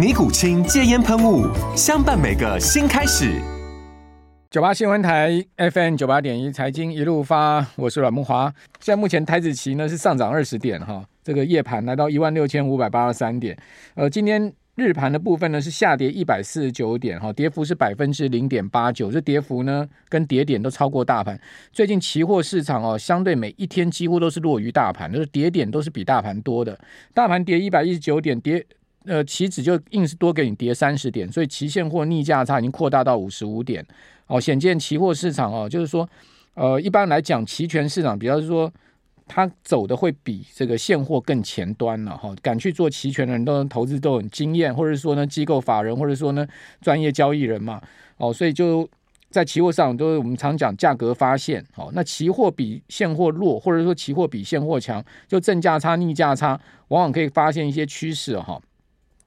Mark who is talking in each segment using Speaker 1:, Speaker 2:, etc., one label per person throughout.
Speaker 1: 尼古清戒烟喷雾，相伴每个新开始。
Speaker 2: 九八新闻台 FM 九八点一财经一路发，我是阮木华。现在目前台子期呢是上涨二十点哈，这个夜盘来到一万六千五百八十三点。呃，今天日盘的部分呢是下跌一百四十九点哈，跌幅是百分之零点八九，这跌幅呢跟跌点都超过大盘。最近期货市场哦，相对每一天几乎都是弱于大盘，就是跌点都是比大盘多的。大盘跌一百一十九点，跌。呃，期指就硬是多给你跌三十点，所以期现货逆价差已经扩大到五十五点。哦，显见期货市场哦，就是说，呃，一般来讲，期权市场，比方说，它走的会比这个现货更前端了哈、哦。敢去做期权的人都投资都很经验，或者说呢，机构法人，或者说呢，专业交易人嘛。哦，所以就在期货上，都是我们常讲价格发现。哦，那期货比现货弱，或者说期货比现货强，就正价差、逆价差，往往可以发现一些趋势哈。哦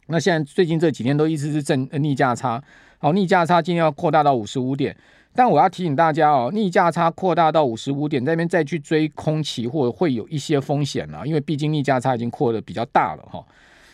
Speaker 2: 那现在最近这几天都一直是正逆价差，好，逆价差今天要扩大到五十五点，但我要提醒大家哦，逆价差扩大到五十五点，那边再去追空期货会有一些风险了，因为毕竟逆价差已经扩得比较大了哈。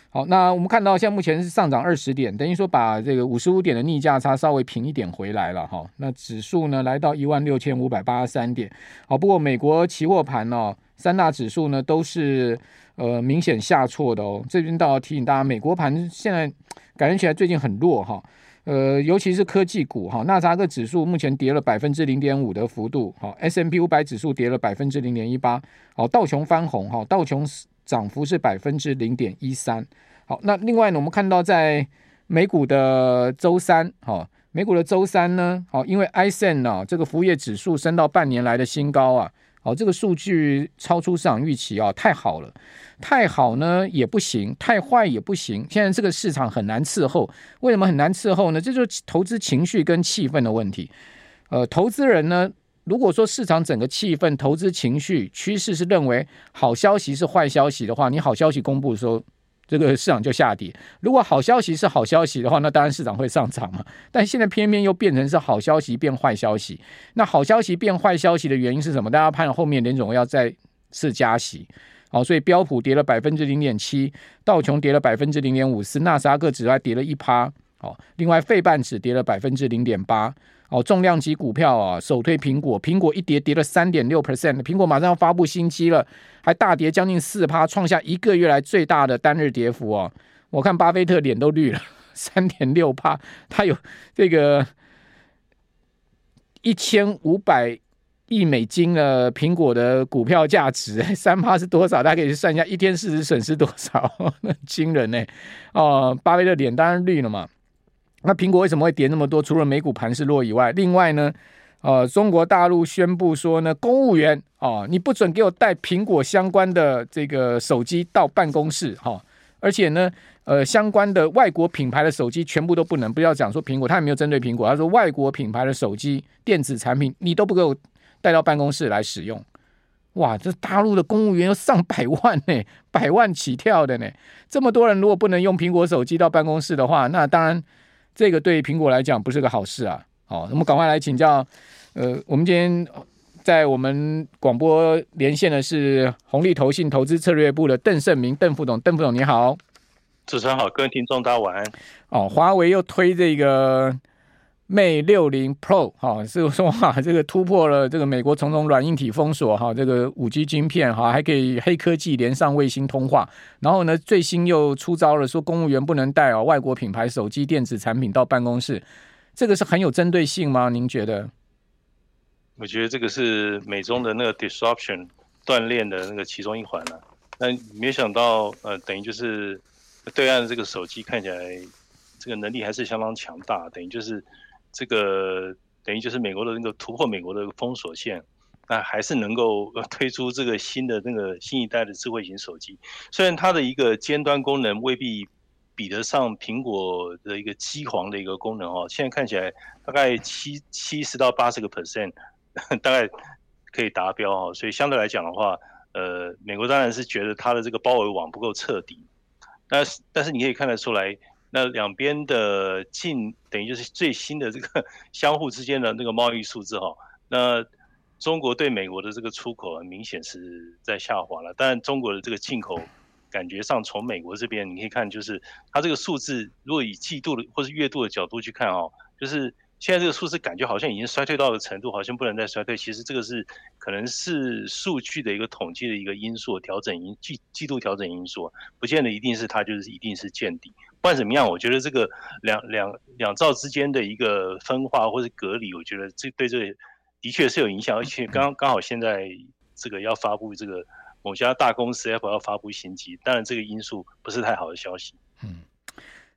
Speaker 2: 好，那我们看到现在目前是上涨二十点，等于说把这个五十五点的逆价差稍微平一点回来了哈。那指数呢来到一万六千五百八十三点，好，不过美国期货盘哦，三大指数呢都是。呃，明显下挫的哦。这边倒要提醒大家，美国盘现在感觉起来最近很弱哈。呃，尤其是科技股哈，纳斯达克指数目前跌了百分之零点五的幅度，好，S M P 五百指数跌了百分之零点一八，好，道琼翻红哈，道琼涨幅是百分之零点一三。好，那另外呢，我们看到在美股的周三，哈，美股的周三呢，好，因为 ISM 呢这个服务业指数升到半年来的新高啊。好，这个数据超出市场预期啊，太好了，太好呢也不行，太坏也不行。现在这个市场很难伺候，为什么很难伺候呢？这就是投资情绪跟气氛的问题。呃，投资人呢，如果说市场整个气氛、投资情绪趋势是认为好消息是坏消息的话，你好消息公布的时候。这个市场就下跌。如果好消息是好消息的话，那当然市场会上涨嘛。但现在偏偏又变成是好消息变坏消息。那好消息变坏消息的原因是什么？大家看后面联总要再次加息，好，所以标普跌了百分之零点七，道琼跌了百分之零点五四，纳斯达克指数还跌了一趴。好，另外费半指跌了百分之零点八。哦，重量级股票啊，首推苹果，苹果一跌跌了三点六 percent，苹果马上要发布新机了，还大跌将近四趴，创下一个月来最大的单日跌幅哦。我看巴菲特脸都绿了，三点六趴，他有这个一千五百亿美金的苹果的股票价值，三趴是多少？大家可以去算一下，一天市值损失多少？那惊人呢！哦，巴菲特脸当然绿了嘛。那苹果为什么会跌那么多？除了美股盘势弱以外，另外呢，呃，中国大陆宣布说呢，公务员啊、你不准给我带苹果相关的这个手机到办公室哈、而且呢，呃，相关的外国品牌的手机全部都不能。不要讲说苹果，他也没有针对苹果，他说外国品牌的手机电子产品你都不给我带到办公室来使用。哇，这大陆的公务员要上百万呢，百万起跳的呢，这么多人如果不能用苹果手机到办公室的话，那当然。这个对苹果来讲不是个好事啊！好，那么赶快来请教，呃，我们今天在我们广播连线的是红利投信投资策略部的邓胜明邓副总，邓副总你好，
Speaker 3: 主持人好，各位听众大家晚安。
Speaker 2: 哦，华为又推这个。Mate 60 Pro 哈，是说哈，这个突破了这个美国重重软硬体封锁哈，这个五 G 晶片哈，还可以黑科技连上卫星通话。然后呢，最新又出招了，说公务员不能带哦外国品牌手机电子产品到办公室，这个是很有针对性吗？您觉得？
Speaker 3: 我觉得这个是美中的那个 disruption 断链的那个其中一环了、啊。那没想到，呃，等于就是对岸的这个手机看起来这个能力还是相当强大，等于就是这个等于就是美国的那个突破美国的封锁线，那还是能够推出这个新的那个新一代的智慧型手机。虽然它的一个尖端功能未必比得上苹果的一个机皇的一个功能哦，现在看起来大概七七十到八十个 percent。大概可以达标哦，所以相对来讲的话，呃，美国当然是觉得它的这个包围网不够彻底，但是但是你可以看得出来，那两边的进等于就是最新的这个 相互之间的那个贸易数字哈，那中国对美国的这个出口很明显是在下滑了，但中国的这个进口感觉上从美国这边你可以看，就是它这个数字如果以季度的或是月度的角度去看哦，就是。现在这个数字感觉好像已经衰退到了程度，好像不能再衰退。其实这个是可能是数据的一个统计的一个因素调整因季季度调整因素，不见得一定是它就是一定是见底。不管怎么样，我觉得这个两两两兆之间的一个分化或者隔离，我觉得这对这的确是有影响。而且刚刚好现在这个要发布这个某家大公司要发布新机，当然这个因素不是太好的消息。嗯。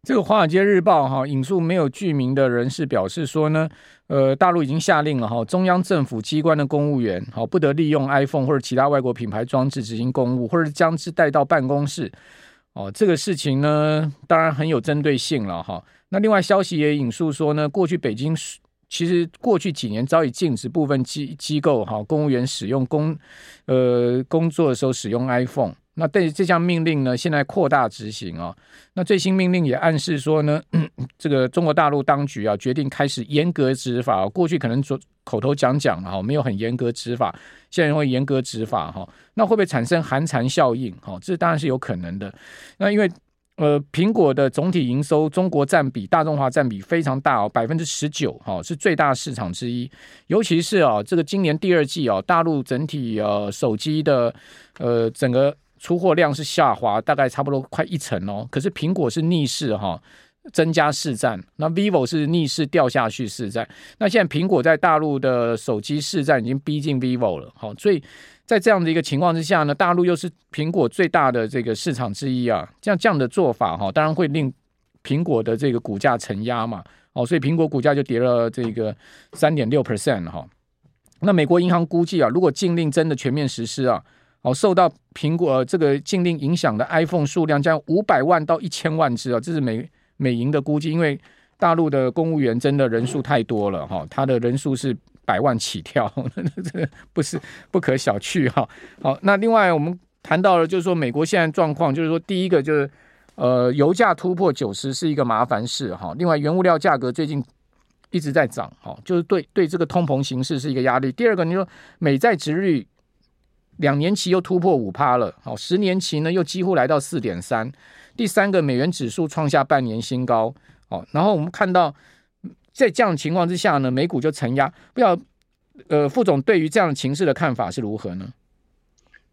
Speaker 2: 这个《华尔街日报》哈引述没有具名的人士表示说呢，呃，大陆已经下令了哈，中央政府机关的公务员好不得利用 iPhone 或者其他外国品牌装置执行公务，或者将之带到办公室。哦，这个事情呢，当然很有针对性了哈。那另外消息也引述说呢，过去北京其实过去几年早已禁止部分机机构哈公务员使用工呃工作的时候使用 iPhone。那对这项命令呢，现在扩大执行啊、那最新命令也暗示说呢，这个中国大陆当局啊决定开始严格执法。过去可能做口头讲讲哈，没有很严格执法，现在会严格执法哈。那会不会产生寒蝉效应？哈，这当然是有可能的。那因为呃，苹果的总体营收中国占比，大众化占比非常大哦，百分之十九哈，是最大市场之一。尤其是啊，这个今年第二季啊，大陆整体呃手机的呃整个。出货量是下滑，大概差不多快一成哦。可是苹果是逆势哈，增加市占。那 vivo 是逆势掉下去市占。那现在苹果在大陆的手机市占已经逼近 vivo 了，好，所以在这样的一个情况之下呢，大陆又是苹果最大的这个市场之一啊。这样这样的做法哈，当然会令苹果的这个股价承压嘛。哦，所以苹果股价就跌了这个三点六 percent 哈。那美国银行估计啊，如果禁令真的全面实施啊。哦，受到苹果这个禁令影响的 iPhone 数量将五百万到一千万只啊，这是美美银的估计。因为大陆的公务员真的人数太多了哈，他的人数是百万起跳，这个不是不可小觑哈。好，那另外我们谈到了，就是说美国现在状况，就是说第一个就是呃，油价突破九十是一个麻烦事哈。另外，原物料价格最近一直在涨哈，就是对对这个通膨形势是一个压力。第二个，你说美债殖率。两年期又突破五趴了，好，十年期呢又几乎来到四点三，第三个美元指数创下半年新高，好，然后我们看到在这样的情况之下呢，美股就承压，不知道呃副总对于这样的情势的看法是如何呢？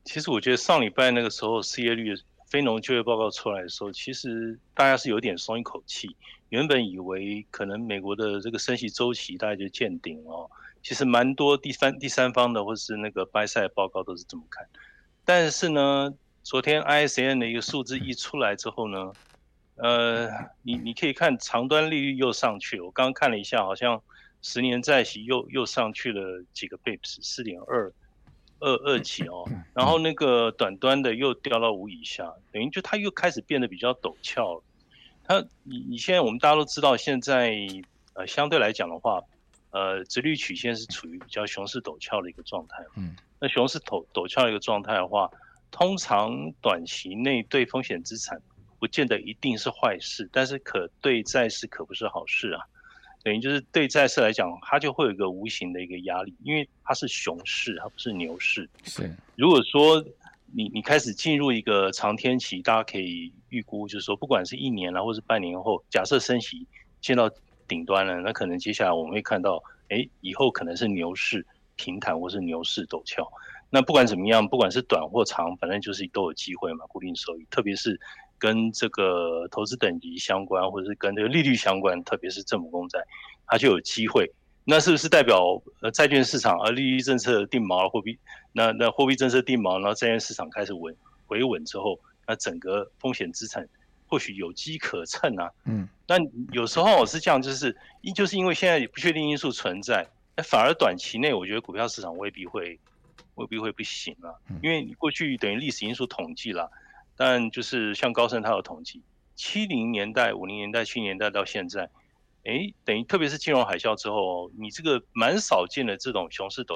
Speaker 3: 其实我觉得上礼拜那个时候失业率非农就业报告出来的时候，其实大家是有点松一口气，原本以为可能美国的这个升息周期大概就见顶了。其实蛮多第三第三方的或是那个 buy side 报告都是这么看，但是呢，昨天 ISN 的一个数字一出来之后呢，呃，你你可以看长端利率又上去了，我刚刚看了一下，好像十年债息又又上去了几个 bips，四点二二二几哦，然后那个短端的又掉到五以下，等于就它又开始变得比较陡峭了。它你你现在我们大家都知道，现在呃相对来讲的话。呃，直率曲线是处于比较熊市陡峭的一个状态。嗯，那熊市陡陡峭的一个状态的话，通常短期内对风险资产不见得一定是坏事，但是可对债市可不是好事啊。等于就是对债市来讲，它就会有一个无形的一个压力，因为它是熊市，它不是牛市。
Speaker 2: 是，
Speaker 3: 如果说你你开始进入一个长天期，大家可以预估，就是说，不管是一年啊，或是半年后，假设升息见到。顶端了，那可能接下来我们会看到，哎，以后可能是牛市平坦，或是牛市陡峭。那不管怎么样，不管是短或长，反正就是都有机会嘛，固定收益。特别是跟这个投资等级相关，或者是跟这个利率相关，特别是政府公债，它就有机会。那是不是代表呃债券市场而利率政策定锚了货币？那那货币政策定锚，然后债券市场开始稳回稳之后，那整个风险资产或许有机可乘啊。嗯，那有时候我是这样，就是一就是因为现在不确定因素存在，那反而短期内我觉得股票市场未必会未必会不行啊。因为你过去等于历史因素统计了，但就是像高盛他有统计，七零年代、五零年代、七零年代到现在。哎，等于特别是金融海啸之后，你这个蛮少见的这种熊市陡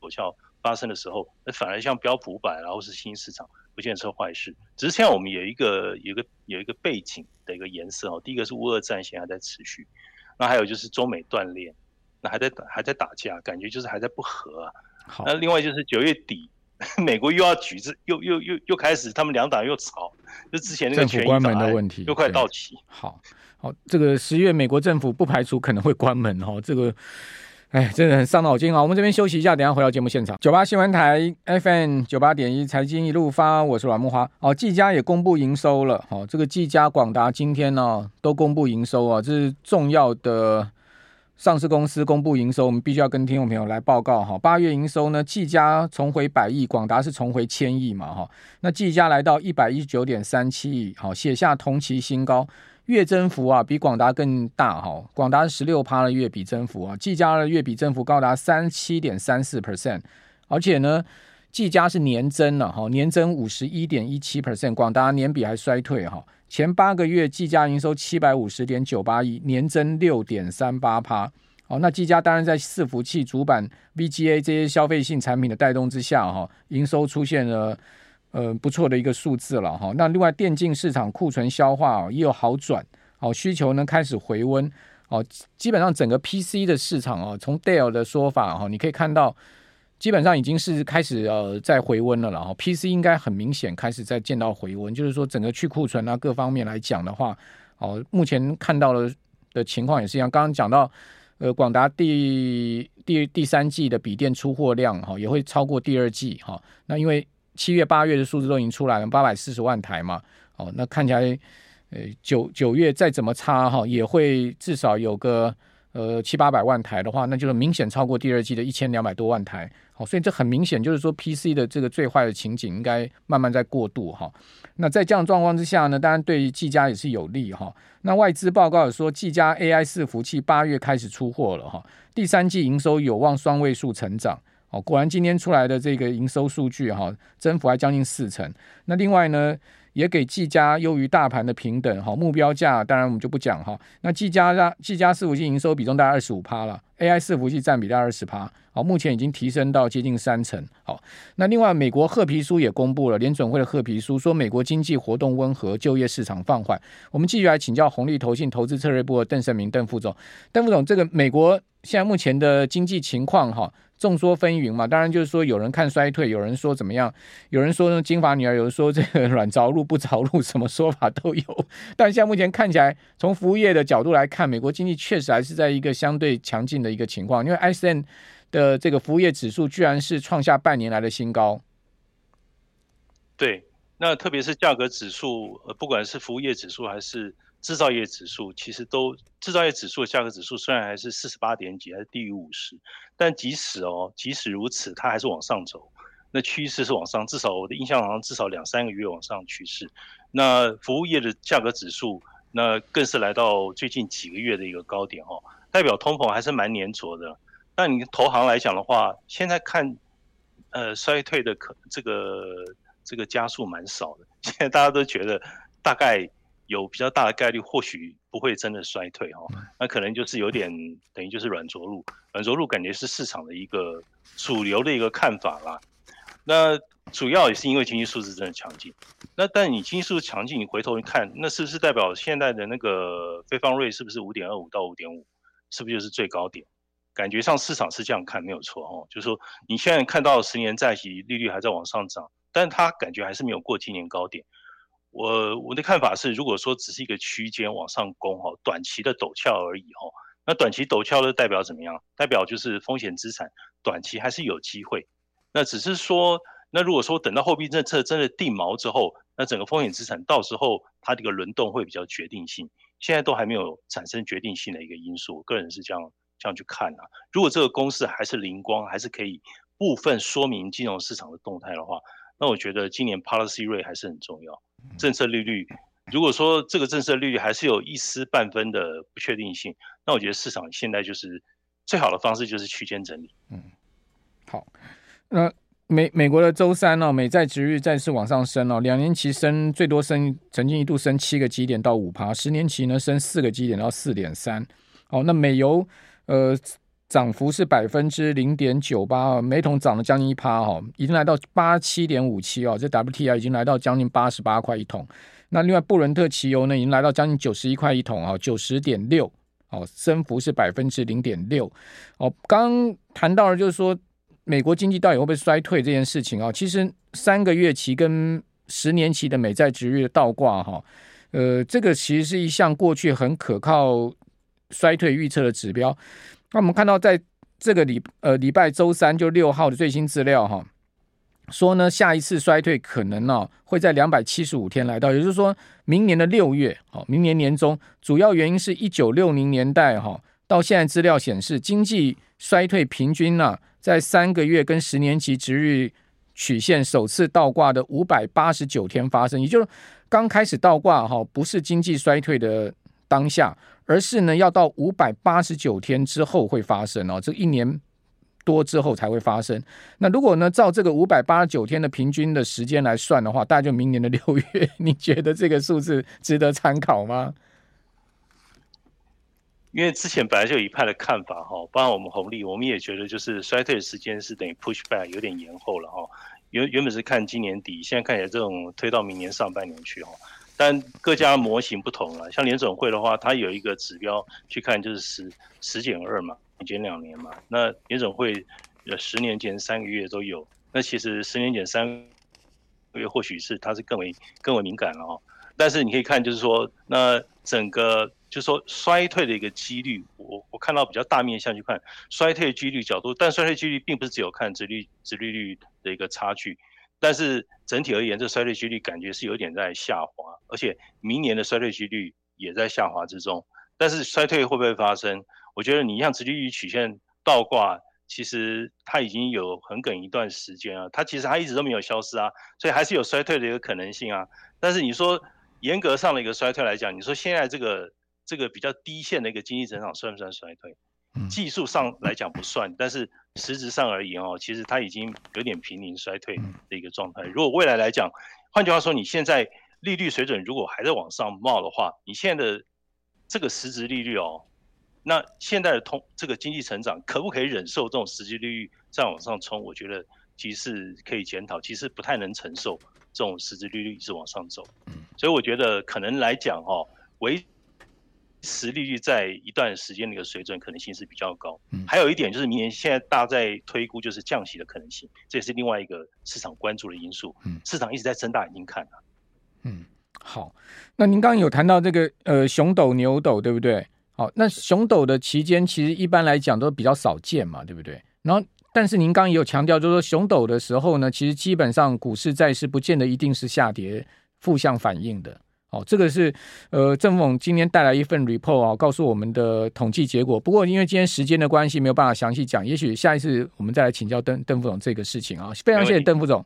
Speaker 3: 陡峭发生的时候，那反而像标普五百，然后是新兴市场，不见得是坏事。只是现在我们有一个有一个有一个背景的一个颜色哦，第一个是乌俄战线还在持续，那还有就是中美断裂，那还在还在打架，感觉就是还在不和啊。好，那另外就是九月底，美国又要举这又又又又开始，他们两党又吵，就之前那个政府
Speaker 2: 关门的问题
Speaker 3: 又快到期。
Speaker 2: 好。好，这个十月美国政府不排除可能会关门哦，这个，哎，真的很伤脑筋啊。我们这边休息一下，等下回到节目现场。九八新闻台 FM 九八点一财经一路发，我是阮木花。哦，技嘉也公布营收了。好，这个技嘉、广达今天呢都公布营收啊，这是重要的上市公司公布营收，我们必须要跟听众朋友来报告哈。八月营收呢，技嘉重回百亿，广达是重回千亿嘛哈。那技嘉来到一百一十九点三七亿，好，写下同期新高。月增幅啊，比广达更大哈，广达十六趴的月比增幅啊，技嘉的月比增幅高达三七点三四 percent，而且呢，技嘉是年增了哈，年增五十一点一七 percent，广达年比还衰退哈，前八个月技嘉营收七百五十点九八亿，年增六点三八趴，好，那技嘉当然在伺服器、主板、VGA 这些消费性产品的带动之下哈，营收出现了。呃，不错的一个数字了哈。那另外，电竞市场库存消化也有好转，哦，需求呢开始回温，哦，基本上整个 PC 的市场哦，从 Dell 的说法哈，你可以看到，基本上已经是开始呃在回温了了哈。PC 应该很明显开始在见到回温，就是说整个去库存啊各方面来讲的话，哦，目前看到了的情况也是一样。刚刚讲到，呃，广达第第第三季的笔电出货量哈也会超过第二季哈。那因为七月、八月的数字都已经出来了，八百四十万台嘛，哦，那看起来，呃，九九月再怎么差哈，也会至少有个呃七八百万台的话，那就是明显超过第二季的一千两百多万台，好，所以这很明显就是说 PC 的这个最坏的情景应该慢慢在过渡哈。那在这样状况之下呢，当然对于技嘉也是有利哈。那外资报告也说，技嘉 AI 伺服器八月开始出货了哈，第三季营收有望双位数成长。哦，果然今天出来的这个营收数据哈，增幅还将近四成。那另外呢，也给技嘉优于大盘的平等哈，目标价当然我们就不讲哈。那技嘉让技嘉伺服器营收比重大概二十五趴了，AI 伺服器占比大概二十趴。好，目前已经提升到接近三成。好，那另外美国褐皮书也公布了联准会的褐皮书，说美国经济活动温和，就业市场放缓。我们继续来请教红利投信投资策略部的邓胜明邓副总，邓副总，这个美国现在目前的经济情况哈？众说纷纭嘛，当然就是说有人看衰退，有人说怎么样，有人说金发女儿，有人说这个软着陆不着陆，什么说法都有。但现在目前看起来，从服务业的角度来看，美国经济确实还是在一个相对强劲的一个情况，因为 ISM 的这个服务业指数居然是创下半年来的新高。
Speaker 3: 对，那特别是价格指数，呃，不管是服务业指数还是。制造业指数其实都，制造业指数的价格指数虽然还是四十八点几，还是低于五十，但即使哦，即使如此，它还是往上走，那趋势是往上，至少我的印象好像至少两三个月往上趋势。那服务业的价格指数，那更是来到最近几个月的一个高点哦，代表通膨还是蛮粘着的。但你投行来讲的话，现在看，呃，衰退的可这个这个加速蛮少的，现在大家都觉得大概。有比较大的概率，或许不会真的衰退哈，那可能就是有点等于就是软着陆，软着陆感觉是市场的一个主流的一个看法啦。那主要也是因为经济数字真的强劲。那但你经济数字强劲，你回头一看，那是不是代表现在的那个非方瑞是不是五点二五到五点五，是不是就是最高点？感觉上市场是这样看没有错哦，就是说你现在看到十年债息利率还在往上涨，但是它感觉还是没有过今年高点。我我的看法是，如果说只是一个区间往上攻哈，短期的陡峭而已哈，那短期陡峭的代表怎么样？代表就是风险资产短期还是有机会。那只是说，那如果说等到货币政策真的定锚之后，那整个风险资产到时候它这个轮动会比较决定性。现在都还没有产生决定性的一个因素，我个人是这样这样去看啊。如果这个公式还是灵光，还是可以部分说明金融市场的动态的话，那我觉得今年 policy rate 还是很重要，政策利率。如果说这个政策利率还是有一丝半分的不确定性，那我觉得市场现在就是最好的方式就是区间整理。
Speaker 2: 嗯，好，那美美国的周三呢、美债殖利率再次往上升哦，两年期升最多升，曾经一度升七个基点到五趴，十年期呢升四个基点到四点三。好，那美油呃涨幅是百分之零点九八，每桶涨了将近一趴哈，已经来到八七点五七哦，这 WTI 已经来到将近八十八块一桶。那另外布伦特汽油呢，已经来到将近九十一块一桶啊，九十点六，哦，升幅是百分之零点六。哦，刚谈到了就是说，美国经济到底会不会衰退这件事情啊？其实三个月期跟十年期的美债殖率的倒挂哈，呃，这个其实是一项过去很可靠衰退预测的指标。那我们看到在这个礼呃礼拜周三就六号的最新资料哈。说呢，下一次衰退可能呢、会在两百七十五天来到，也就是说明年的六月，好，明年年中，主要原因是一九六零年代哈，到现在资料显示，经济衰退平均呢、在三个月跟十年期值率曲线首次倒挂的五百八十九天发生，也就是刚开始倒挂哈，不是经济衰退的当下，而是呢要到五百八十九天之后会发生哦，这一年。多之后才会发生。那如果呢，照这个五百八十九天的平均的时间来算的话，大概就明年的六月。你觉得这个数字值得参考吗？
Speaker 3: 因为之前本来就有一派的看法哈，包括我们红利，我们也觉得就是衰退的时间是等于 push back 有点延后了哈。原原本是看今年底，现在看起来这种推到明年上半年去哈。但各家模型不同了，像联总会的话，它有一个指标去看，就是十十减二嘛。减两年嘛，那联总会呃十年减三个月都有，那其实十年减三个月或许是它是更为更为敏感了哦。但是你可以看就是说，那整个就是说衰退的一个几率，我我看到比较大面向去看衰退几率角度，但衰退几率并不是只有看殖利殖利率的一个差距，但是整体而言，这衰退几率感觉是有点在下滑，而且明年的衰退几率也在下滑之中。但是衰退会不会发生？我觉得你像直利率曲线倒挂，其实它已经有很梗一段时间了，它其实它一直都没有消失啊，所以还是有衰退的一个可能性啊。但是你说严格上的一个衰退来讲，你说现在这个这个比较低线的一个经济增长算不算衰退？技术上来讲不算，但是实质上而言哦，其实它已经有点濒临衰退的一个状态。如果未来来讲，换句话说，你现在利率水准如果还在往上冒的话，你现在的这个实质利率哦。那现在的通这个经济成长可不可以忍受这种实际利率再往上冲？我觉得其实是可以检讨，其实不太能承受这种实质利率一直往上走。所以我觉得可能来讲哦，维持利率在一段时间的一个水准可能性是比较高。嗯还有一点就是明年现在大家在推估就是降息的可能性，这也是另外一个市场关注的因素。嗯市场一直在睁大眼睛看啊。
Speaker 2: 嗯，好，那您刚刚有谈到这个呃熊斗牛斗对不对？好，那熊斗的期间其实一般来讲都比较少见嘛，对不对？然后，但是您刚刚也有强调，就是说熊斗的时候呢，其实基本上股市债市不见得一定是下跌负向反应的。哦，这个是呃，郑副总今天带来一份 report 啊，告诉我们的统计结果。不过因为今天时间的关系，没有办法详细讲，也许下一次我们再来请教邓邓副总这个事情啊。非常谢谢邓副总。